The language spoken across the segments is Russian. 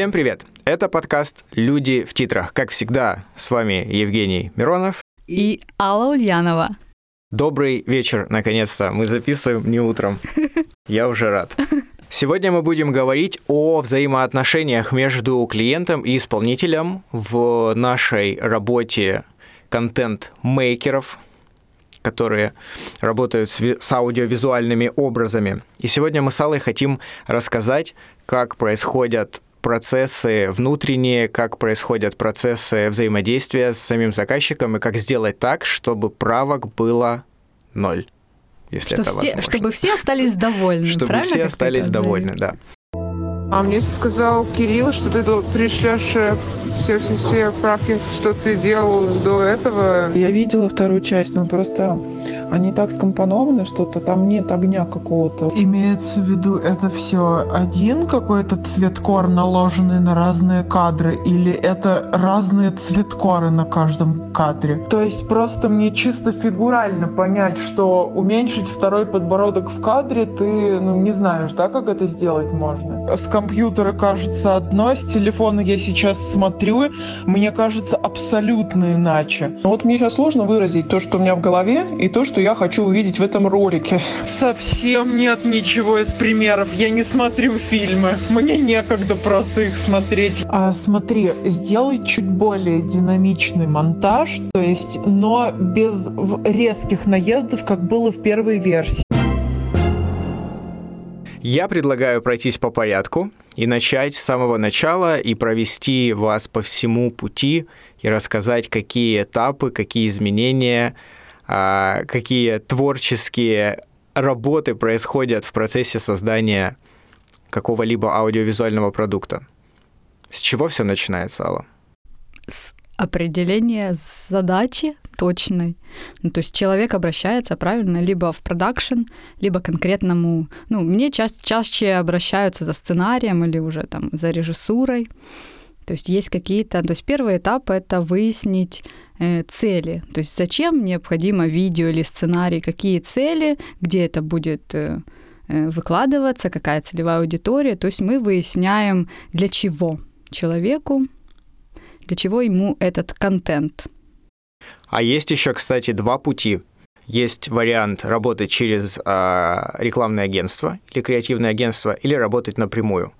Всем привет! Это подкаст «Люди в титрах». Как всегда, с вами Евгений Миронов и Алла Ульянова. Добрый вечер, наконец-то. Мы записываем не утром. Я уже рад. Сегодня мы будем говорить о взаимоотношениях между клиентом и исполнителем в нашей работе контент-мейкеров, которые работают с, с аудиовизуальными образами. И сегодня мы с Аллой хотим рассказать, как происходят процессы внутренние, как происходят процессы взаимодействия с самим заказчиком и как сделать так, чтобы правок было ноль. Если Что это все, возможно. чтобы все остались довольны. Чтобы все остались довольны, да. А мне сказал Кирилл, что ты пришлешь э, все, все, все правки, что ты делал до этого. Я видела вторую часть, но просто они так скомпонованы, что-то там нет огня какого-то. Имеется в виду, это все один какой-то цветкор, наложенный на разные кадры, или это разные цветкоры на каждом кадре? То есть просто мне чисто фигурально понять, что уменьшить второй подбородок в кадре, ты ну, не знаешь, да, как это сделать можно? С компьютера кажется одно, с телефона я сейчас смотрю, мне кажется абсолютно иначе. Но вот мне сейчас сложно выразить то, что у меня в голове, и то, что я хочу увидеть в этом ролике. Совсем нет ничего из примеров. Я не смотрю фильмы. Мне некогда просто их смотреть. А смотри, сделай чуть более динамичный монтаж, то есть, но без резких наездов, как было в первой версии. Я предлагаю пройтись по порядку и начать с самого начала и провести вас по всему пути и рассказать, какие этапы, какие изменения, какие творческие работы происходят в процессе создания какого-либо аудиовизуального продукта. С чего все начинается, Алла? С определения задачи точной. Ну, то есть человек обращается, правильно, либо в продакшн, либо конкретному... Ну, мне ча- чаще обращаются за сценарием или уже там за режиссурой. То есть есть какие-то... То есть первый этап — это выяснить э, цели. То есть зачем необходимо видео или сценарий, какие цели, где это будет э, э, выкладываться, какая целевая аудитория. То есть мы выясняем, для чего человеку, для чего ему этот контент. А есть еще, кстати, два пути. Есть вариант работать через а, рекламное агентство или креативное агентство, или работать напрямую.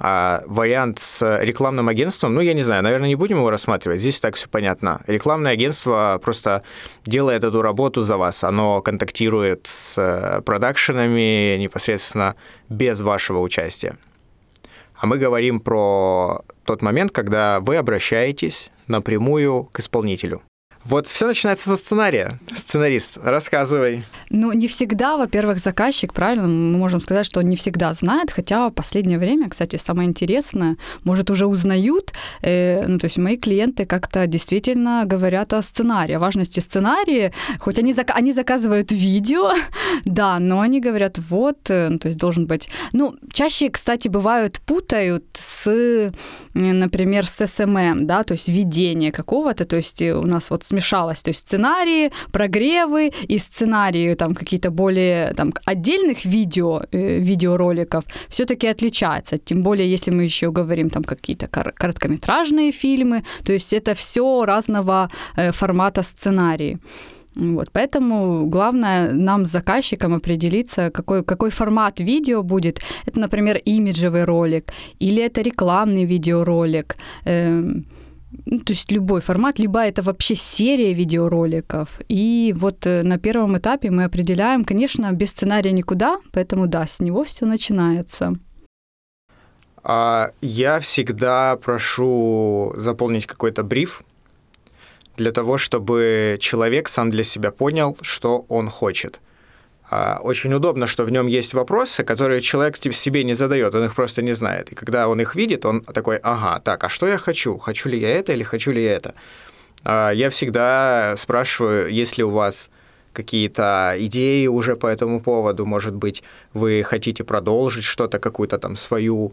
А вариант с рекламным агентством, ну, я не знаю, наверное, не будем его рассматривать, здесь так все понятно. Рекламное агентство просто делает эту работу за вас, оно контактирует с э, продакшенами непосредственно без вашего участия. А мы говорим про тот момент, когда вы обращаетесь напрямую к исполнителю. Вот все начинается со сценария. Сценарист, рассказывай. Ну, не всегда, во-первых, заказчик, правильно, мы можем сказать, что он не всегда знает, хотя в последнее время, кстати, самое интересное, может, уже узнают, э, ну, то есть мои клиенты как-то действительно говорят о сценарии, о важности сценария, хоть они, зак- они заказывают видео, да, но они говорят, вот, э, ну, то есть должен быть... Ну, чаще, кстати, бывают, путают с, э, например, с SMM, да, то есть ведение какого-то, то есть у нас вот смешалось, то есть сценарии, прогревы и сценарии там какие-то более там отдельных видео, э, видеороликов все-таки отличаются, тем более если мы еще говорим там какие-то кор- короткометражные фильмы, то есть это все разного э, формата сценарии. Вот, поэтому главное нам с заказчиком определиться, какой, какой формат видео будет. Это, например, имиджевый ролик или это рекламный видеоролик. Эм, ну, то есть любой формат, либо это вообще серия видеороликов. И вот э, на первом этапе мы определяем, конечно, без сценария никуда, поэтому да, с него все начинается. А Я всегда прошу заполнить какой-то бриф для того, чтобы человек сам для себя понял, что он хочет. А, Очень удобно, что в нем есть вопросы, которые человек себе не задает, он их просто не знает. И когда он их видит, он такой, ага, так, а что я хочу? Хочу ли я это или хочу ли я это? А, Я всегда спрашиваю, есть ли у вас какие-то идеи уже по этому поводу, может быть, вы хотите продолжить что-то, какую-то там свою,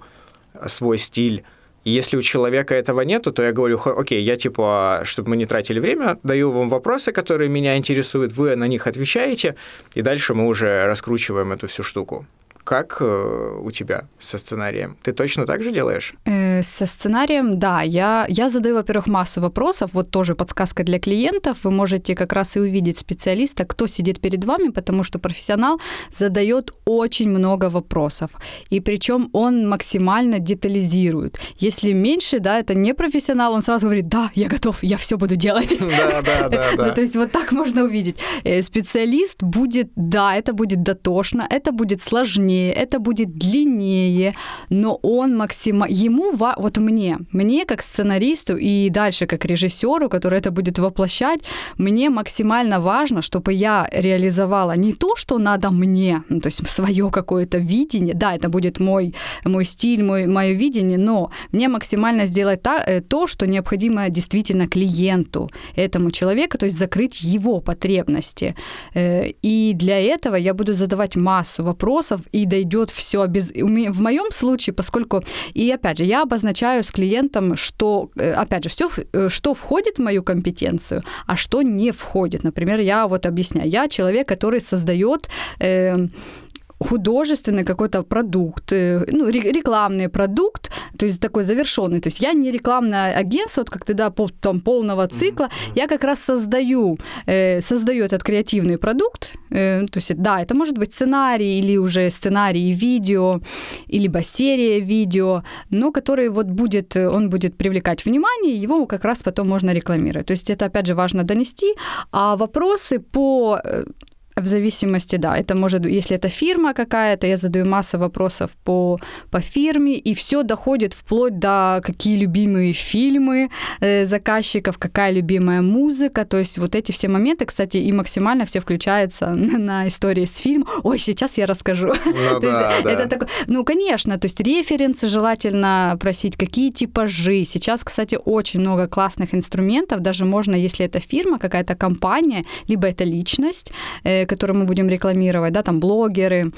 свой стиль. И если у человека этого нету, то я говорю, «Хо- окей, я типа, чтобы мы не тратили время, даю вам вопросы, которые меня интересуют, вы на них отвечаете, и дальше мы уже раскручиваем эту всю штуку. Как э, у тебя со сценарием? Ты точно так же делаешь? Э, со сценарием, да. Я, я задаю, во-первых, массу вопросов. Вот тоже подсказка для клиентов. Вы можете как раз и увидеть специалиста, кто сидит перед вами, потому что профессионал задает очень много вопросов. И причем он максимально детализирует. Если меньше, да, это не профессионал, он сразу говорит, да, я готов, я все буду делать. Да, да, да, Ну, да. то есть вот так можно увидеть. Э, Специалист будет, да, это будет дотошно, это будет сложнее, это будет длиннее, но он максимально... Ему, ва- вот мне, мне как сценаристу и дальше как режиссеру, который это будет воплощать, мне максимально важно, чтобы я реализовала не то, что надо мне, ну, то есть свое какое-то видение, да, это будет мой, мой стиль, мой, мое видение, но мне максимально сделать та- э, то, что необходимо действительно клиенту, этому человеку, то есть закрыть его потребности. Э, И для этого я буду задавать массу вопросов, и дойдет все без... В моем случае, поскольку... И опять же, я обозначаю с клиентом, что, э, опять же, все, что входит в мою компетенцию, а что не входит. Например, я вот объясняю. Я человек, который создает э, художественный какой-то продукт, э, ну, ре- рекламный продукт, то есть такой завершенный. То есть я не рекламное агентство, вот как ты, да, пол, там, полного цикла, я как раз создаю, э, создаю этот креативный продукт, э, то есть, да, это может быть сценарий или уже сценарий видео, либо серия видео, но который вот будет, э, он будет привлекать внимание, его как раз потом можно рекламировать. То есть это, опять же, важно донести, а вопросы по э, в зависимости, да, это может, если это фирма какая-то, я задаю массу вопросов по, по фирме, и все доходит вплоть до какие любимые фильмы э, заказчиков, какая любимая музыка, то есть вот эти все моменты, кстати, и максимально все включаются на, на истории с фильмом. Ой, сейчас я расскажу. Ну То есть да, да. это такое, ну, конечно, то есть референсы желательно просить, какие типажи. Сейчас, кстати, очень много классных инструментов, даже можно, если это фирма, какая-то компания, либо это личность, э, которую мы будем рекламировать, да, там блогеры,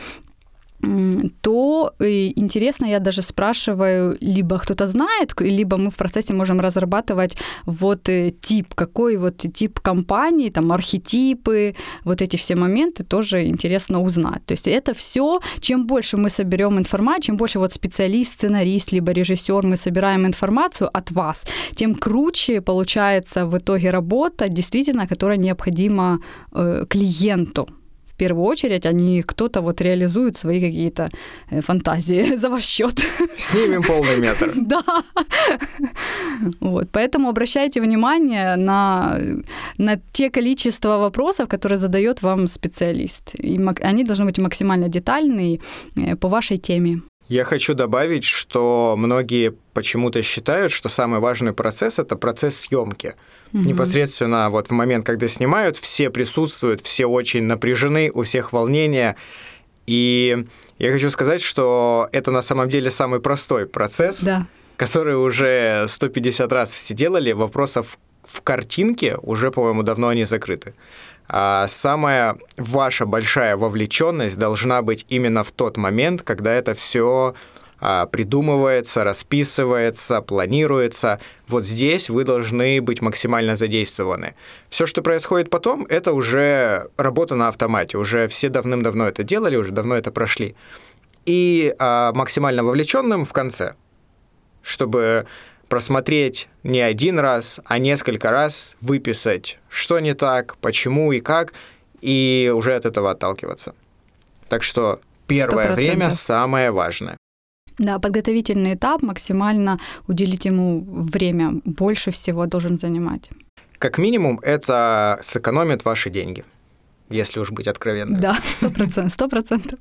то э, интересно, я даже спрашиваю, либо кто-то знает, либо мы в процессе можем разрабатывать вот э, тип, какой вот тип компании, там архетипы, вот эти все моменты тоже интересно узнать. То есть это все, чем больше мы соберем информацию, чем больше вот специалист, сценарист, либо режиссер, мы собираем информацию от вас, тем круче получается в итоге работа, действительно, которая необходима э, клиенту первую очередь, а не кто-то вот реализует свои какие-то э, фантазии за ваш счет. Снимем полный метр. Да. Вот, поэтому обращайте внимание на, на те количество вопросов, которые задает вам специалист. И они должны быть максимально детальные э, по вашей теме. Я хочу добавить, что многие почему-то считают, что самый важный процесс это процесс съемки. Непосредственно вот в момент, когда снимают, все присутствуют, все очень напряжены, у всех волнение. И я хочу сказать, что это на самом деле самый простой процесс, Да. который уже 150 раз все делали. Вопросов в картинке уже, по-моему, давно они закрыты. А самая ваша большая вовлеченность должна быть именно в тот момент, когда это все придумывается, расписывается, планируется. Вот здесь вы должны быть максимально задействованы. Все, что происходит потом, это уже работа на автомате. Уже все давным-давно это делали, уже давно это прошли. И а, максимально вовлеченным в конце, чтобы просмотреть не один раз, а несколько раз, выписать, что не так, почему и как, и уже от этого отталкиваться. Так что первое 100%. время самое важное. Да, подготовительный этап максимально уделить ему время, больше всего должен занимать. Как минимум, это сэкономит ваши деньги, если уж быть откровенным. Да, сто процентов, сто процентов.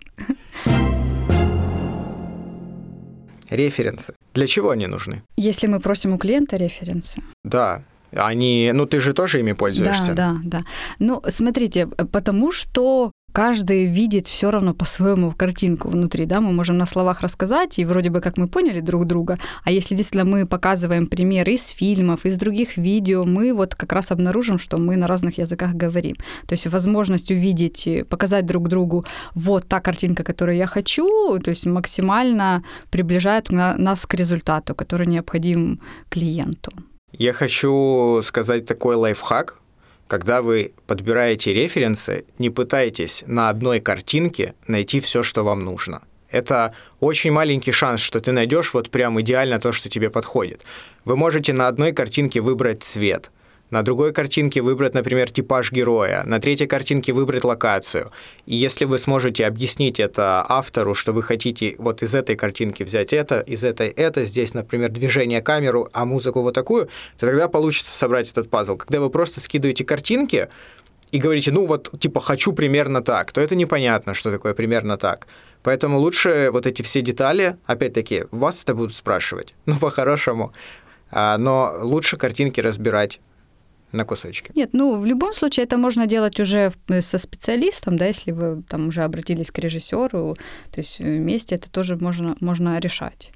Референсы. Для чего они нужны? Если мы просим у клиента референсы. Да, они, ну ты же тоже ими пользуешься. Да, да, да. Ну, смотрите, потому что каждый видит все равно по-своему картинку внутри, да, мы можем на словах рассказать, и вроде бы как мы поняли друг друга, а если действительно мы показываем примеры из фильмов, из других видео, мы вот как раз обнаружим, что мы на разных языках говорим. То есть возможность увидеть, показать друг другу вот та картинка, которую я хочу, то есть максимально приближает на- нас к результату, который необходим клиенту. Я хочу сказать такой лайфхак. Когда вы подбираете референсы, не пытайтесь на одной картинке найти все, что вам нужно. Это очень маленький шанс, что ты найдешь вот прям идеально то, что тебе подходит. Вы можете на одной картинке выбрать цвет, на другой картинке выбрать, например, типаж героя, на третьей картинке выбрать локацию. И если вы сможете объяснить это автору, что вы хотите вот из этой картинки взять это, из этой это, здесь, например, движение камеру, а музыку вот такую, то тогда получится собрать этот пазл. Когда вы просто скидываете картинки, и говорите, ну вот, типа, хочу примерно так, то это непонятно, что такое примерно так. Поэтому лучше вот эти все детали, опять-таки, вас это будут спрашивать, ну, по-хорошему, а, но лучше картинки разбирать на кусочки. Нет, ну в любом случае это можно делать уже со специалистом, да, если вы там уже обратились к режиссеру, то есть вместе это тоже можно, можно решать.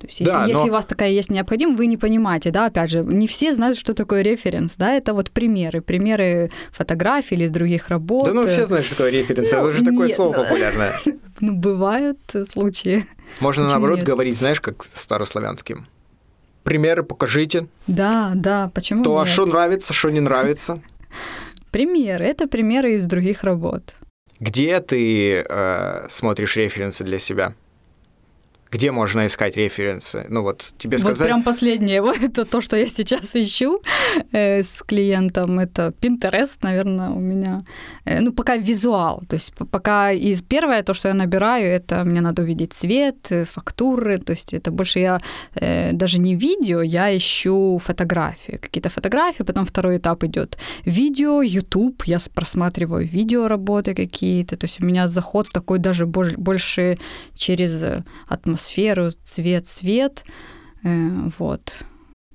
То есть, если, да, но... если у вас такая есть необходимость, вы не понимаете, да, опять же, не все знают, что такое референс, да, это вот примеры, примеры фотографий или из других работ. Да, ну все знают, что такое референс, ну, это уже такое нет, слово популярное. Ну, бывают случаи. Можно, наоборот, говорить, знаешь, как старославянским. Примеры покажите. Да, да, почему То, нет? а что нравится, что не нравится. Примеры, это примеры из других работ. Где ты э, смотришь референсы для себя? Где можно искать референсы? Ну вот тебе сказать... Вот прям последнее, вот это то, что я сейчас ищу э, с клиентом, это Pinterest, наверное, у меня. Э, ну, пока визуал, то есть пока из первое, то, что я набираю, это мне надо увидеть цвет, э, фактуры, то есть это больше я э, даже не видео, я ищу фотографии, какие-то фотографии, потом второй этап идет видео, YouTube, я просматриваю видео работы какие-то, то есть у меня заход такой даже больше через атмосферу атмосферу, цвет, свет. Э, вот.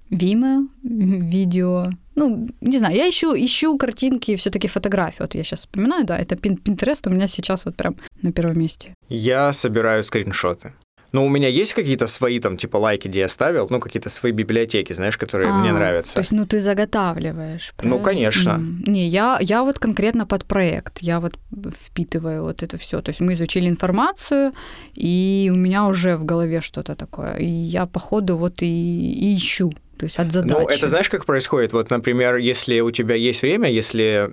Вима, видео. Ну, не знаю, я ищу, ищу картинки, все таки фотографии. Вот я сейчас вспоминаю, да, это Pinterest у меня сейчас вот прям на первом месте. Я собираю скриншоты. Но у меня есть какие-то свои там, типа, лайки, где я ставил, ну, какие-то свои библиотеки, знаешь, которые а, мне нравятся. То есть, ну, ты заготавливаешь, правильно? Ну, конечно. Mm. Не, я, я вот конкретно под проект, я вот впитываю вот это все. То есть мы изучили информацию, и у меня уже в голове что-то такое. И я, по ходу, вот и, и ищу то есть от задачи. Ну, это знаешь, как происходит? Вот, например, если у тебя есть время, если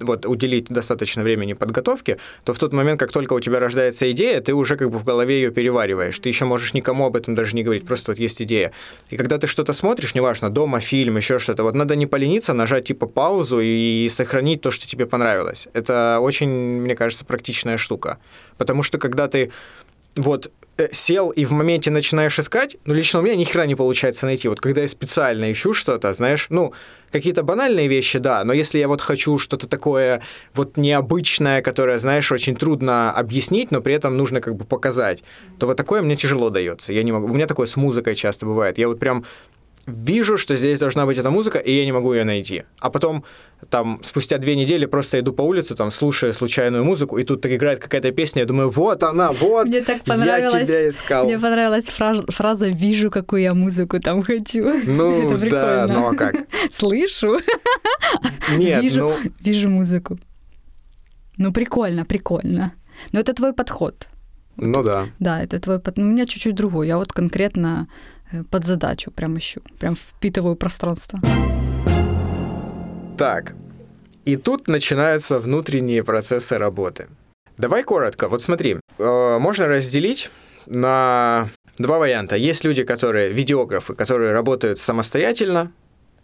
вот уделить достаточно времени подготовке, то в тот момент, как только у тебя рождается идея, ты уже как бы в голове ее перевариваешь. Ты еще можешь никому об этом даже не говорить, просто вот есть идея. И когда ты что-то смотришь, неважно, дома, фильм, еще что-то, вот надо не полениться, нажать типа паузу и сохранить то, что тебе понравилось. Это очень, мне кажется, практичная штука. Потому что когда ты вот сел и в моменте начинаешь искать, ну, лично у меня ни хера не получается найти. Вот когда я специально ищу что-то, знаешь, ну, какие-то банальные вещи, да, но если я вот хочу что-то такое вот необычное, которое, знаешь, очень трудно объяснить, но при этом нужно как бы показать, то вот такое мне тяжело дается. Я не могу. У меня такое с музыкой часто бывает. Я вот прям вижу, что здесь должна быть эта музыка, и я не могу ее найти. А потом, там, спустя две недели просто иду по улице, там, слушая случайную музыку, и тут так играет какая-то песня, я думаю, вот она, вот, Мне так понравилось, я тебя искал. Мне понравилась фраза, фраза «вижу, какую я музыку там хочу». Ну, да, ну а как? Слышу. Нет, вижу, ну... Вижу музыку. Ну, прикольно, прикольно. Но это твой подход. Ну да. Да, это твой подход. У меня чуть-чуть другой. Я вот конкретно под задачу прям ищу, прям впитываю пространство. Так, и тут начинаются внутренние процессы работы. Давай коротко. Вот смотри, э, можно разделить на два варианта. Есть люди, которые видеографы, которые работают самостоятельно,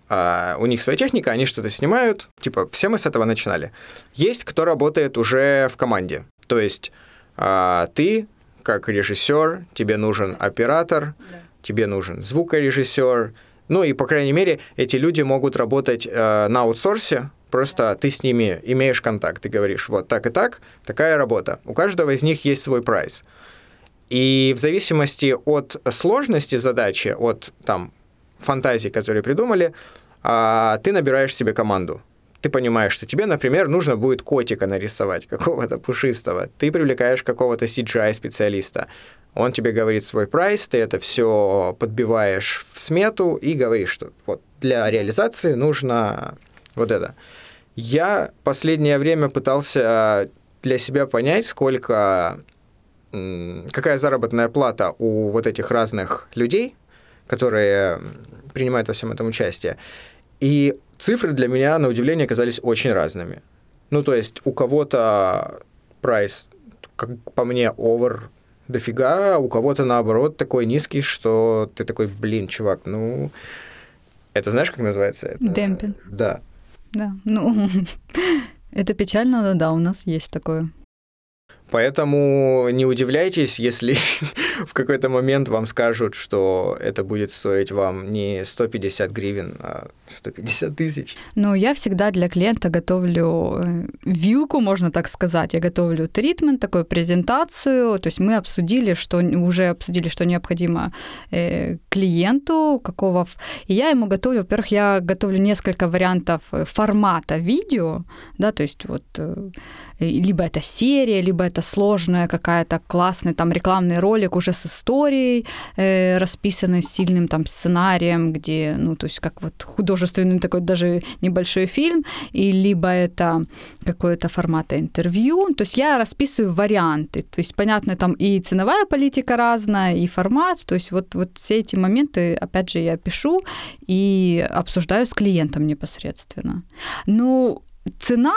а у них своя техника, они что-то снимают. Типа, все мы с этого начинали. Есть, кто работает уже в команде. То есть а, ты, как режиссер, тебе нужен оператор, да тебе нужен звукорежиссер. Ну и, по крайней мере, эти люди могут работать э, на аутсорсе, просто ты с ними имеешь контакт, ты говоришь, вот так и так, такая работа. У каждого из них есть свой прайс. И в зависимости от сложности задачи, от там, фантазий, которые придумали, э, ты набираешь себе команду. Ты понимаешь, что тебе, например, нужно будет котика нарисовать, какого-то пушистого. Ты привлекаешь какого-то CGI-специалиста он тебе говорит свой прайс, ты это все подбиваешь в смету и говоришь, что вот для реализации нужно вот это. Я последнее время пытался для себя понять, сколько, какая заработная плата у вот этих разных людей, которые принимают во всем этом участие. И цифры для меня, на удивление, оказались очень разными. Ну, то есть у кого-то прайс, как по мне, over дофига, а у кого-то наоборот такой низкий, что ты такой, блин, чувак, ну... Это знаешь, как называется? Это... Демпинг. Да. Да, ну, это печально, но да, у нас есть такое. Поэтому не удивляйтесь, если в какой-то момент вам скажут, что это будет стоить вам не 150 гривен, а 150 тысяч. Ну, я всегда для клиента готовлю э, вилку, можно так сказать. Я готовлю тритмент, такую презентацию. То есть мы обсудили, что уже обсудили, что необходимо э, клиенту, какого... И я ему готовлю, во-первых, я готовлю несколько вариантов э, формата видео, да, то есть вот либо это серия, либо это сложная какая-то классный там рекламный ролик уже с историей, э, расписанной сильным там сценарием, где, ну, то есть как вот художественный такой даже небольшой фильм, и либо это какое-то формата интервью, то есть я расписываю варианты, то есть понятно там и ценовая политика разная, и формат, то есть вот, вот все эти моменты, опять же, я пишу и обсуждаю с клиентом непосредственно. Ну, Цена,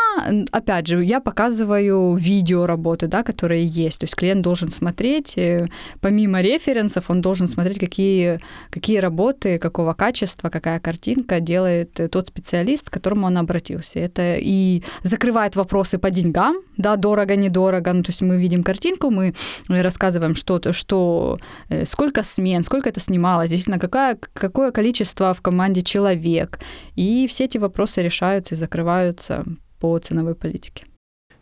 опять же, я показываю видео работы, да, которые есть. То есть клиент должен смотреть, э, помимо референсов, он должен смотреть, какие, какие работы, какого качества, какая картинка делает э, тот специалист, к которому он обратился. Это и закрывает вопросы по деньгам, да, дорого, недорого. Ну, то есть мы видим картинку, мы рассказываем что-то, что, э, сколько смен, сколько это снималось, действительно, какая, какое количество в команде человек. И все эти вопросы решаются и закрываются по ценовой политике.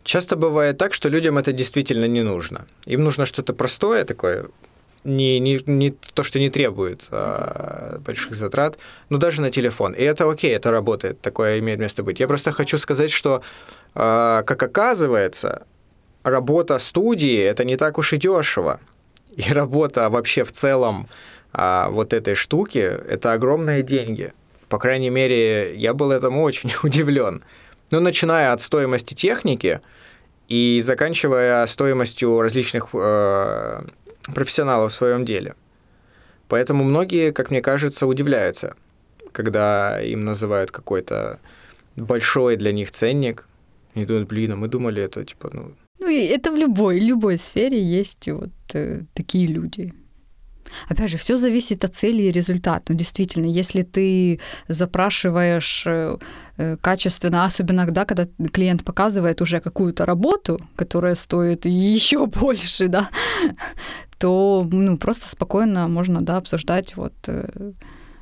Часто бывает так, что людям это действительно не нужно. Им нужно что-то простое такое, не, не, не то, что не требует а, больших затрат, но даже на телефон. И это окей, это работает, такое имеет место быть. Я просто хочу сказать, что, а, как оказывается, работа студии это не так уж и дешево. И работа вообще в целом а, вот этой штуки это огромные деньги. По крайней мере, я был этому очень удивлен. Ну, начиная от стоимости техники и заканчивая стоимостью различных э, профессионалов в своем деле. Поэтому многие, как мне кажется, удивляются, когда им называют какой-то большой для них ценник. И думают, блин, а мы думали, это типа, ну... Ну, и это в любой, любой сфере есть вот э, такие люди. Опять же, все зависит от цели и результата. Ну, действительно, если ты запрашиваешь э, э, качественно, особенно да, когда клиент показывает уже какую-то работу, которая стоит еще больше, да, то ну, просто спокойно можно да, обсуждать вот э,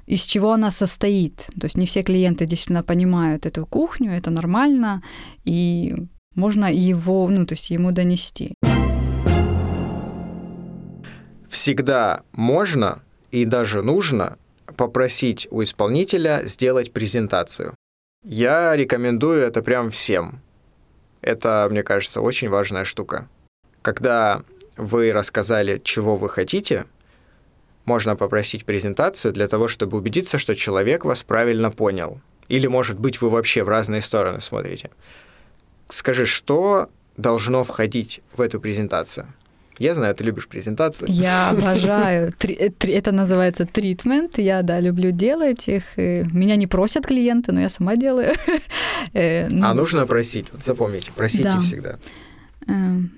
из чего она состоит. То есть не все клиенты действительно понимают эту кухню, это нормально, и можно его, ну, то есть ему донести всегда можно и даже нужно попросить у исполнителя сделать презентацию. Я рекомендую это прям всем. Это, мне кажется, очень важная штука. Когда вы рассказали, чего вы хотите, можно попросить презентацию для того, чтобы убедиться, что человек вас правильно понял. Или, может быть, вы вообще в разные стороны смотрите. Скажи, что должно входить в эту презентацию? Я знаю, ты любишь презентации. Я обожаю. Э, это называется тритмент. Я, да, люблю делать их. Меня не просят клиенты, но я сама делаю. Э, ну, а нужно просить. Вот запомните, просите да. всегда. Эм,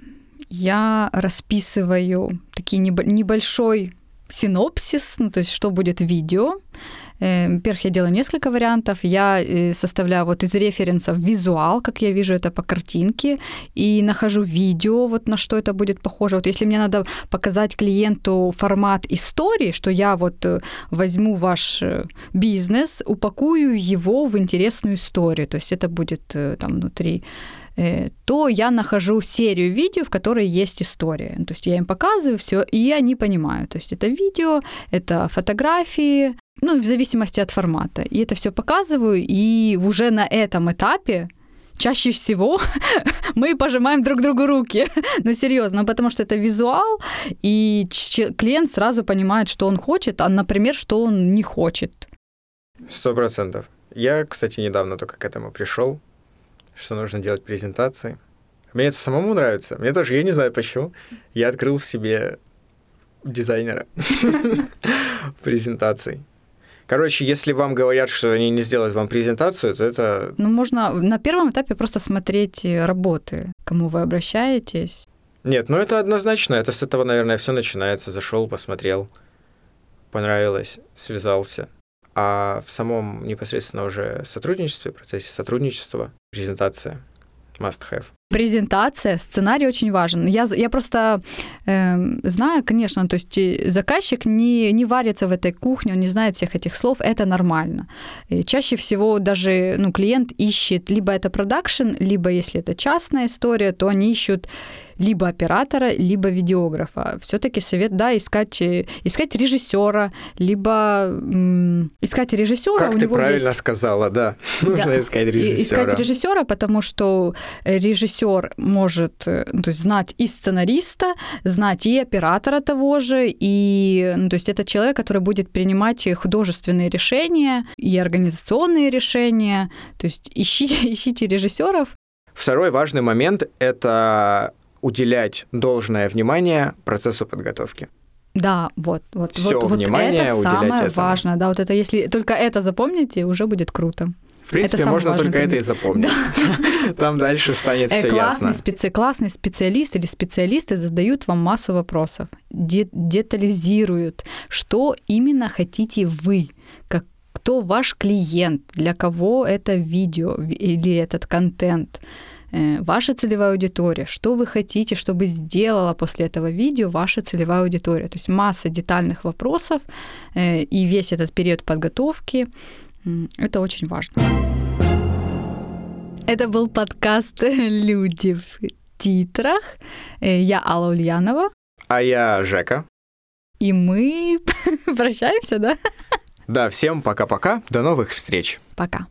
я расписываю такие небольшой синопсис, ну, то есть что будет в видео. Эм, во-первых, я делаю несколько вариантов. Я э, составляю вот из референсов визуал, как я вижу это по картинке, и нахожу видео, вот на что это будет похоже. Вот если мне надо показать клиенту формат истории, что я вот э, возьму ваш э, бизнес, упакую его в интересную историю, то есть это будет там внутри то я нахожу серию видео, в которой есть история. То есть я им показываю все, и они понимают. То есть это видео, это фотографии, ну, в зависимости от формата. И это все показываю, и уже на этом этапе чаще всего мы пожимаем друг другу руки. ну, серьезно, потому что это визуал, и клиент сразу понимает, что он хочет, а, например, что он не хочет. Сто процентов. Я, кстати, недавно только к этому пришел, что нужно делать презентации. Мне это самому нравится. Мне тоже, я не знаю почему. Я открыл в себе дизайнера презентаций. Короче, если вам говорят, что они не сделают вам презентацию, то это... Ну, можно на первом этапе просто смотреть работы, к кому вы обращаетесь. Нет, ну это однозначно. Это с этого, наверное, все начинается. Зашел, посмотрел, понравилось, связался. А в самом непосредственно уже сотрудничестве, процессе сотрудничества, презентация must have. Презентация, сценарий очень важен. Я, я просто э, знаю, конечно, то есть заказчик не, не варится в этой кухне, он не знает всех этих слов, это нормально. И чаще всего даже ну, клиент ищет либо это продакшн, либо если это частная история, то они ищут либо оператора, либо видеографа. Все-таки совет, да, искать, э, искать режиссера, либо м, искать режиссера. Как у ты него правильно есть... сказала, да. Нужно Да. искать И- режиссера. Искать режиссера, потому что режиссер может э, ну, то есть знать и сценариста, знать и оператора того же, и ну, то есть это человек, который будет принимать и художественные решения и организационные решения. То есть ищите, ищите режиссеров. Второй важный момент — это уделять должное внимание процессу подготовки. Да, вот, вот, Всё вот, вот внимание это уделять самое этому. важное. Да, вот это если только это запомните, уже будет круто. В принципе, самый можно только это и запомнить. Там дальше станет Э, все классный, ясно. специ- классный специалист или специалисты задают вам массу вопросов, де- детализируют, что именно хотите вы, как, кто ваш клиент, для кого это видео ви- или этот контент, э, ваша целевая аудитория, что вы хотите, чтобы сделала после этого видео ваша целевая аудитория. То есть масса детальных вопросов э, и весь этот период подготовки. Это очень важно. Это был подкаст «Люди в титрах». Э, Я Алла Ульянова. А я Жека. И мы прощаемся, да? Да, всем пока-пока. До новых встреч. Пока.